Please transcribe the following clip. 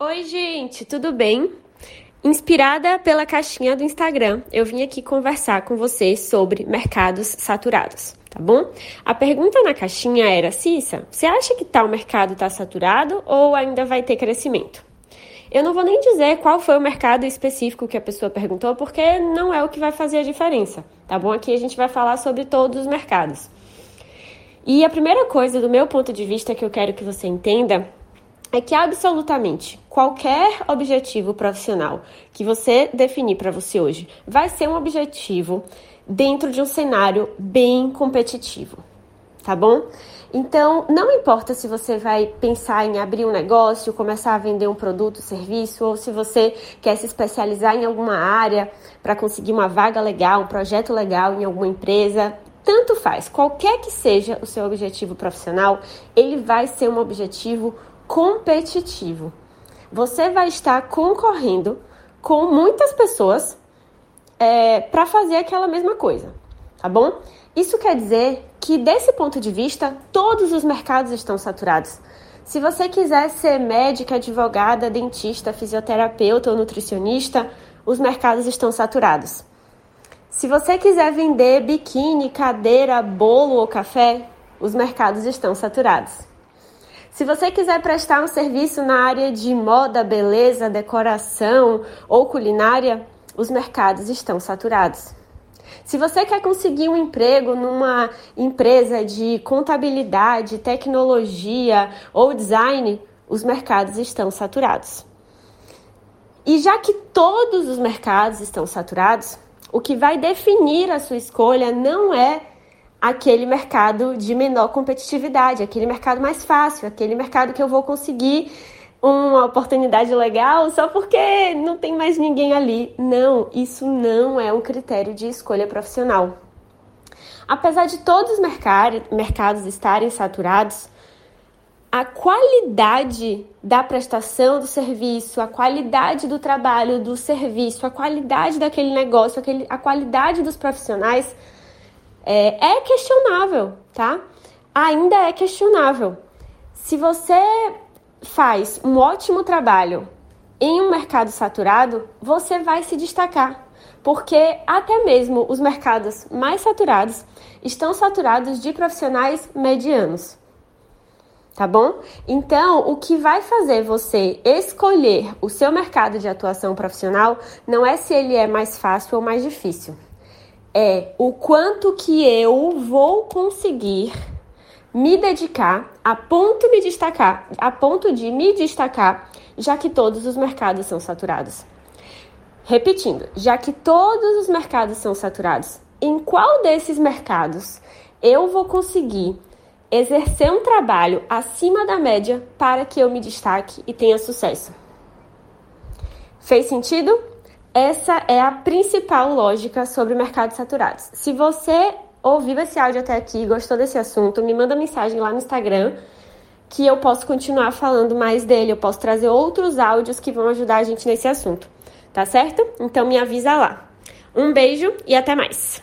Oi, gente, tudo bem? Inspirada pela caixinha do Instagram, eu vim aqui conversar com vocês sobre mercados saturados, tá bom? A pergunta na caixinha era: Cissa, você acha que tal mercado está saturado ou ainda vai ter crescimento? Eu não vou nem dizer qual foi o mercado específico que a pessoa perguntou, porque não é o que vai fazer a diferença, tá bom? Aqui a gente vai falar sobre todos os mercados. E a primeira coisa, do meu ponto de vista, que eu quero que você entenda é que absolutamente qualquer objetivo profissional que você definir para você hoje vai ser um objetivo dentro de um cenário bem competitivo, tá bom? Então, não importa se você vai pensar em abrir um negócio, começar a vender um produto, serviço, ou se você quer se especializar em alguma área para conseguir uma vaga legal, um projeto legal em alguma empresa, tanto faz. Qualquer que seja o seu objetivo profissional, ele vai ser um objetivo competitivo. Você vai estar concorrendo com muitas pessoas é, para fazer aquela mesma coisa, tá bom? Isso quer dizer que, desse ponto de vista, todos os mercados estão saturados. Se você quiser ser médica, advogada, dentista, fisioterapeuta ou nutricionista, os mercados estão saturados. Se você quiser vender biquíni, cadeira, bolo ou café, os mercados estão saturados. Se você quiser prestar um serviço na área de moda, beleza, decoração ou culinária, os mercados estão saturados. Se você quer conseguir um emprego numa empresa de contabilidade, tecnologia ou design, os mercados estão saturados. E já que todos os mercados estão saturados, o que vai definir a sua escolha não é aquele mercado de menor competitividade, aquele mercado mais fácil, aquele mercado que eu vou conseguir uma oportunidade legal só porque não tem mais ninguém ali. Não, isso não é um critério de escolha profissional. Apesar de todos os mercados estarem saturados, a qualidade da prestação do serviço, a qualidade do trabalho, do serviço, a qualidade daquele negócio, a qualidade dos profissionais é, é questionável, tá? Ainda é questionável. Se você faz um ótimo trabalho em um mercado saturado, você vai se destacar, porque até mesmo os mercados mais saturados estão saturados de profissionais medianos. Tá bom? Então, o que vai fazer você escolher o seu mercado de atuação profissional não é se ele é mais fácil ou mais difícil é o quanto que eu vou conseguir me dedicar a ponto de me destacar, a ponto de me destacar, já que todos os mercados são saturados. Repetindo, já que todos os mercados são saturados, em qual desses mercados eu vou conseguir exercer um trabalho acima da média para que eu me destaque e tenha sucesso? Fez sentido? Essa é a principal lógica sobre mercados saturados. Se você ouviu esse áudio até aqui, gostou desse assunto, me manda mensagem lá no Instagram que eu posso continuar falando mais dele. Eu posso trazer outros áudios que vão ajudar a gente nesse assunto. Tá certo? Então me avisa lá. Um beijo e até mais.